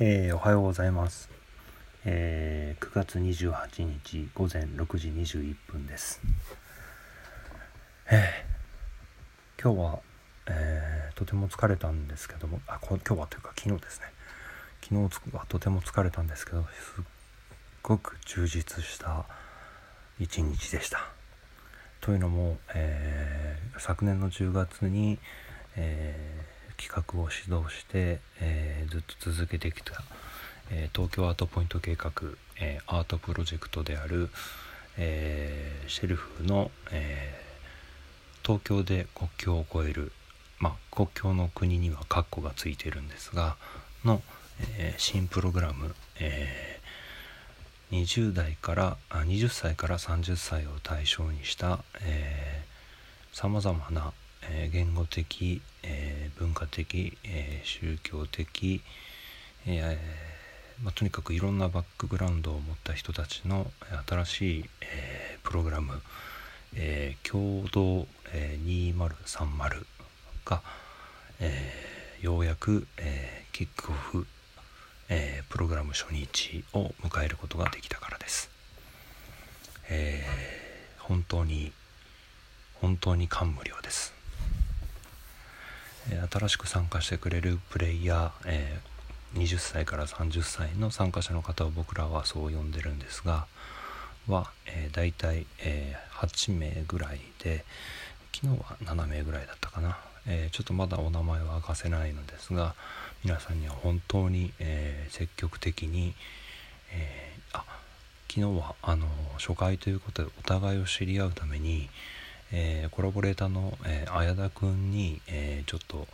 えー、おはようございます、えー、9月28日午前6時21分です、えー、今日は、えー、とても疲れたんですけどもあ今日はというか昨日ですね。昨日はとても疲れたんですけどすっごく充実した一日でした。というのも、えー、昨年の10月に、えー企画を指導して、えー、ずっと続けてきた、えー、東京アートポイント計画、えー、アートプロジェクトである、えシェルフの、え東京で国境を越える、まあ、国境の国にはカッコがついてるんですがの、え新プログラム、え20代からあ20歳から30歳を対象にしたさまざまなえー、言語的、えー、文化的、えー、宗教的、えまあ、とにかくいろんなバックグラウンドを持った人たちの新しい、えプログラム、え共同、え2030が、えようやく、えキックオフ、えプログラム初日を迎えることができたからです。え本当に本当に感無量です。新しく参加してくれるプレイヤー、えー、20歳から30歳の参加者の方を僕らはそう呼んでるんですがは、えー、大体、えー、8名ぐらいで昨日は7名ぐらいだったかな、えー、ちょっとまだお名前は明かせないのですが皆さんには本当に、え積極的に、えあ昨日はあの初回ということでお互いを知り合うために、えー、コラボレーターの、えー、綾田くんに、えー、ちょっと、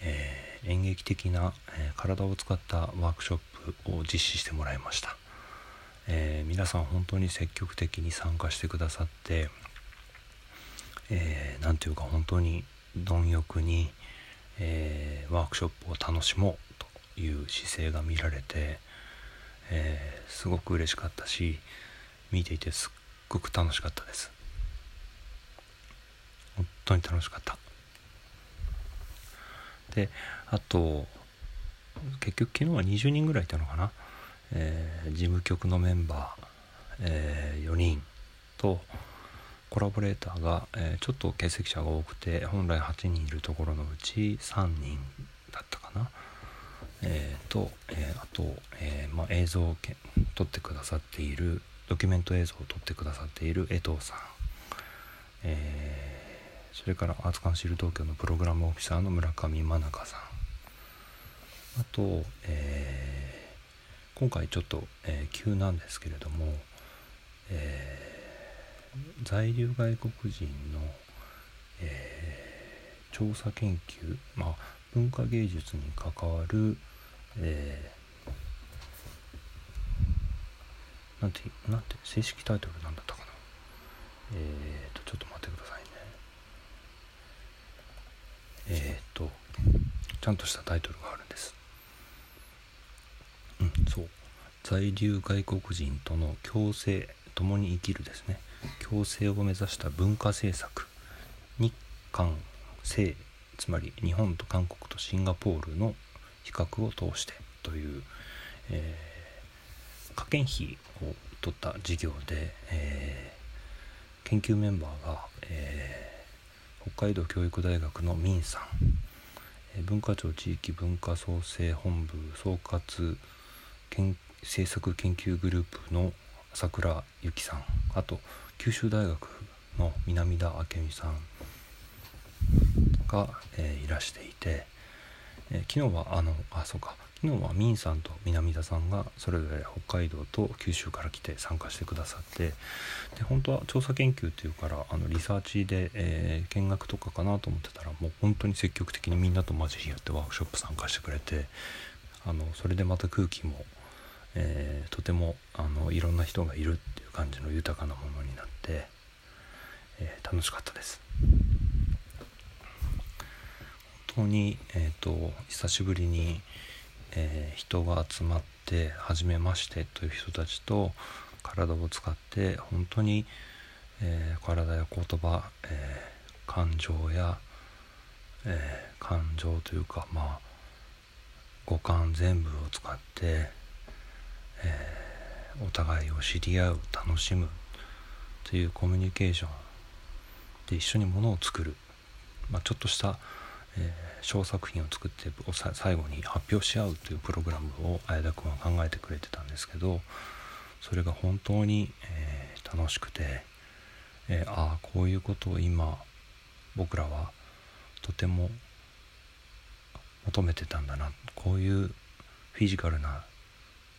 え演劇的な、え体を使ったワークショップを実施してもらいました、え皆さん本当に積極的に参加してくださって何、えー、ていうか本当に貪欲に、えワークショップを楽しもうという姿勢が見られて、えすごく嬉しかったし見ていてすっごく楽しかったです。本当に楽しかった。であと結局昨日は20人ぐらいいたのかな、えー、事務局のメンバー、えー、4人とコラボレーターが、えー、ちょっと欠席者が多くて本来8人いるところのうち3人だったかな。えー、と、えー、あと、えーまあ、映像を撮ってくださっているドキュメント映像を撮ってくださっている江藤さん、えーそれからアーツカンシル東京のプログラムオフィサーの村上真中さん。あと、えー、今回ちょっと、えー、急なんですけれども、えー、在留外国人の、え調査研究、まあ、文化芸術に関わる、えなんてなんて正式タイトルなんだったかな。えっ、とちょっと待ってくださいねえっ、とちゃんとしたタイトルがあるんです。うんそう。在留外国人との共生共に生きるですね。共生を目指した文化政策。日韓西つまり日本と韓国とシンガポールの比較を通してという、えー、科研費を取った事業で、えー、研究メンバーが、えー北海道教育大学の民さん、え文化庁地域文化創生本部総括政策研究グループの朝倉由紀さん。あと九州大学の南田明美さんが、えー、いらしていて、えー、昨日はあのあそうか。昨日はミンさんと南田さんがそれぞれ北海道と九州から来て参加してくださってで本当は調査研究っていうからあのリサーチで、えー、見学とかかなと思ってたらもう本当に積極的にみんなと混じり合ってワークショップ参加してくれてあのそれでまた空気も、えー、とてもあのいろんな人がいるっていう感じの豊かなものになって、えー、楽しかったです。本当に、えーと久しぶりにえー、人が集まって初めましてという人たちと体を使って本当に、えー、体や言葉、えー、感情や、え感情というかまあ五感全部を使って、え、お互いを知り合う楽しむというコミュニケーションで一緒にものを作る、まあ、ちょっとした、え、小作品を作って最後に発表し合うというプログラムを綾田君は考えてくれてたんですけどそれが本当に、えー、楽しくて、えー、ああこういうことを今僕らはとても求めてたんだなこういうフィジカルな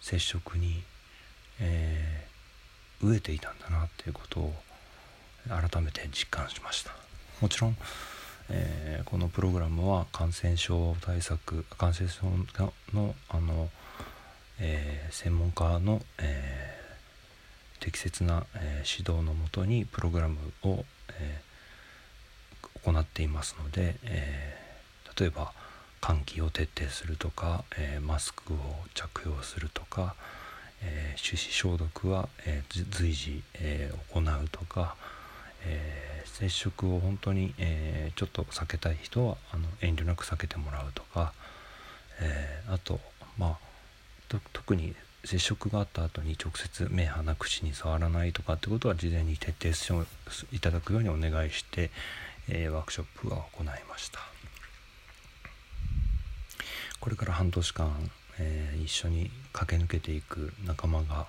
接触に、えー、飢えていたんだなっていうことを改めて実感しました。もちろん、えー、このプログラムは感染症対策感染症のあの、えー、専門家の、え適切な、え指導のもとにプログラムを、え行っていますので、え例えば換気を徹底するとか、えマスクを着用するとか、え手指消毒は、え随時、え行うとか、えー、接触を本当に、えー、ちょっと避けたい人はあの遠慮なく避けてもらうとか、えー、あとまあ特に接触があった後に直接目鼻口に触らないとかってことは事前に徹底していただくようにお願いして、えワークショップは行いました。これから半年間、え一緒に駆け抜けていく仲間が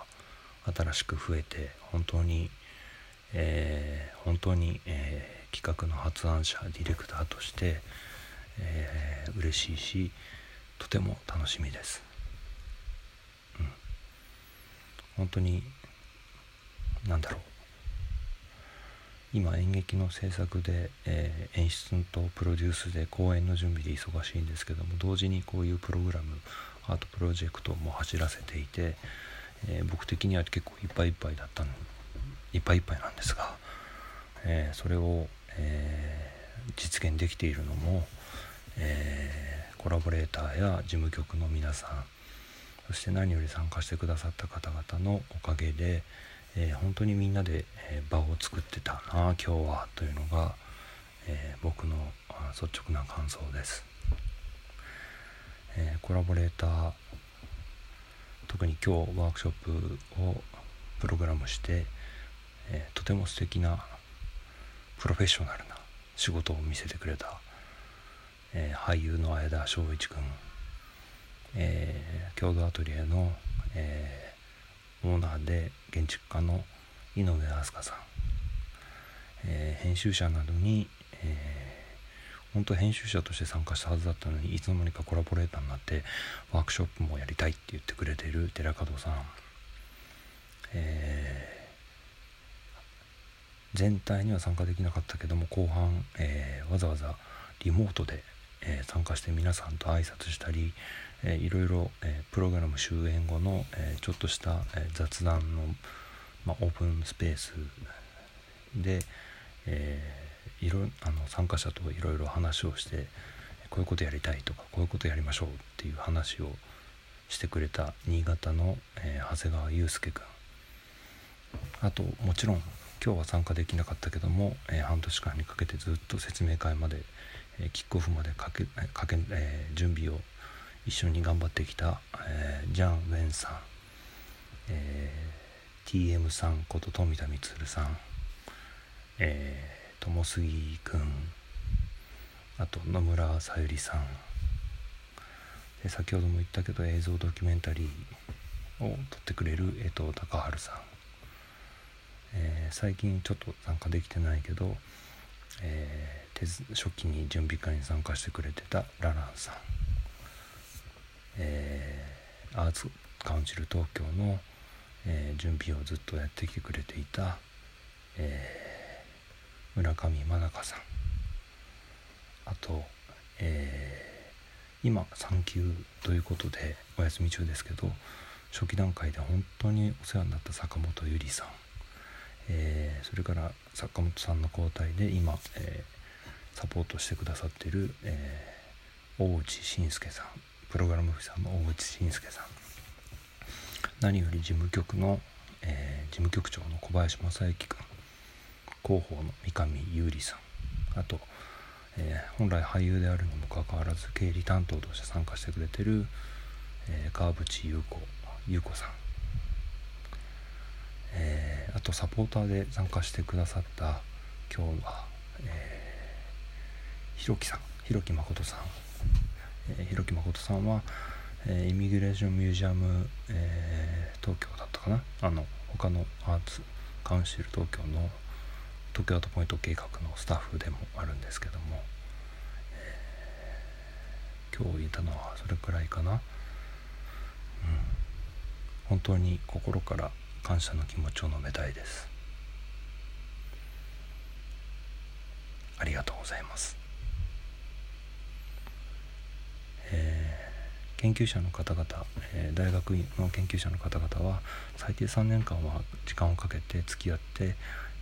新しく増えて本当にえー、本当に、えー、企画の発案者ディレクターとして、えー、嬉しいしとても楽しみです、うん、本当に何だろう。今演劇の制作で、えー、演出とプロデュースで公演の準備で忙しいんですけども同時にこういうプログラムアートプロジェクトも走らせていて、えー、僕的には結構いっぱいいっぱいだったの。いっぱいいっぱいなんですが、えー、それを、えー、実現できているのも、えー、コラボレーターや事務局の皆さんそして何より参加してくださった方々のおかげで、え本当にみんなで、え場を作ってたな今日はというのが、え僕の率直な感想です。えコラボレーター特に今日ワークショップをプログラムして、えー、とても素敵なプロフェッショナルな仕事を見せてくれた、えー、俳優の綾田翔一君、えー、郷土アトリエの、えー、オーナーで建築家の井上飛鳥さん、えー、編集者などに、えー、本当編集者として参加したはずだったのにいつの間にかコラボレーターになってワークショップもやりたいって言ってくれてる寺門さん、えー全体には参加できなかったけども後半、えー、わざわざリモートで、えー、参加して皆さんと挨拶したり、えー、いろいろ、えプログラム終演後の、えちょっとした、え雑談の、まあ、オープンスペースで、えいろあの参加者といろいろ話をしてこういうことやりたいとかこういうことやりましょうっていう話をしてくれた新潟の、え長谷川祐介君。あともちろん今日は参加できなかったけども、えー、半年間にかけてずっと説明会まで、えー、キックオフまでかけかけ、えー、準備を一緒に頑張ってきた、えジャン・ウェンさん、えー TM さんこと富田充さん、えー、友杉君あと野村さゆりさん。で先ほども言ったけど映像ドキュメンタリーを撮ってくれる江藤孝治さん。えー、最近ちょっと参加できてないけど、えー、初期に準備会に参加してくれてたラランさん、えー、アーツカウンシル東京の、えー、準備をずっとやってきてくれていた、えー、村上真中さん。あと、えー、今産休ということでお休み中ですけど初期段階で本当にお世話になった坂本ゆりさん。えー、それから坂本さんの交代で今、えー、サポートしてくださっている、えー、大内信介さんプログラムさんの大内信介さん。何より事務局の、え、事務局長の小林正幸君広報の三上優里さん。あと、え、本来俳優であるにもかかわらず経理担当として参加してくれてる、えー、川淵優子優子さん、えー、あとサポーターで参加してくださった今日は、えー、ひろきさんひろき誠さん、えー、ひろき誠さんは、えー、イミグレーションミュージアム、えー、東京だったかな？あの他のアーツカウンシル東京の東京アートポイント計画のスタッフでもあるんですけども、えー、今日いたのはそれくらいかな、うん、本当に心から感謝の気持ちを述べたいです。ありがとうございます。えー、研究者の方々、えー、大学の研究者の方々は最低3年間は時間をかけて付き合って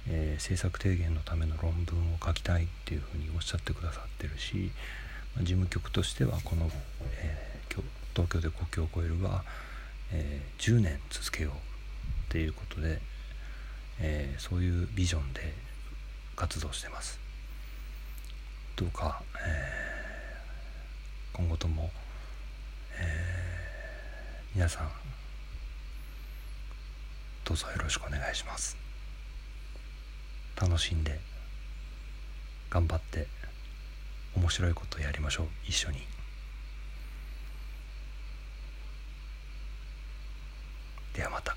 えー、政策提言のための論文を書きたいっていうふうにおっしゃってくださってるし、事務局としてはこの、えー、東京で国境を越えるは、えー、10年続けよう。っていうことで、えそういうビジョンで活動してます。どうか、え今後とも、え皆さんどうぞよろしくお願いします。楽しんで頑張って面白いことやりましょう一緒にではまた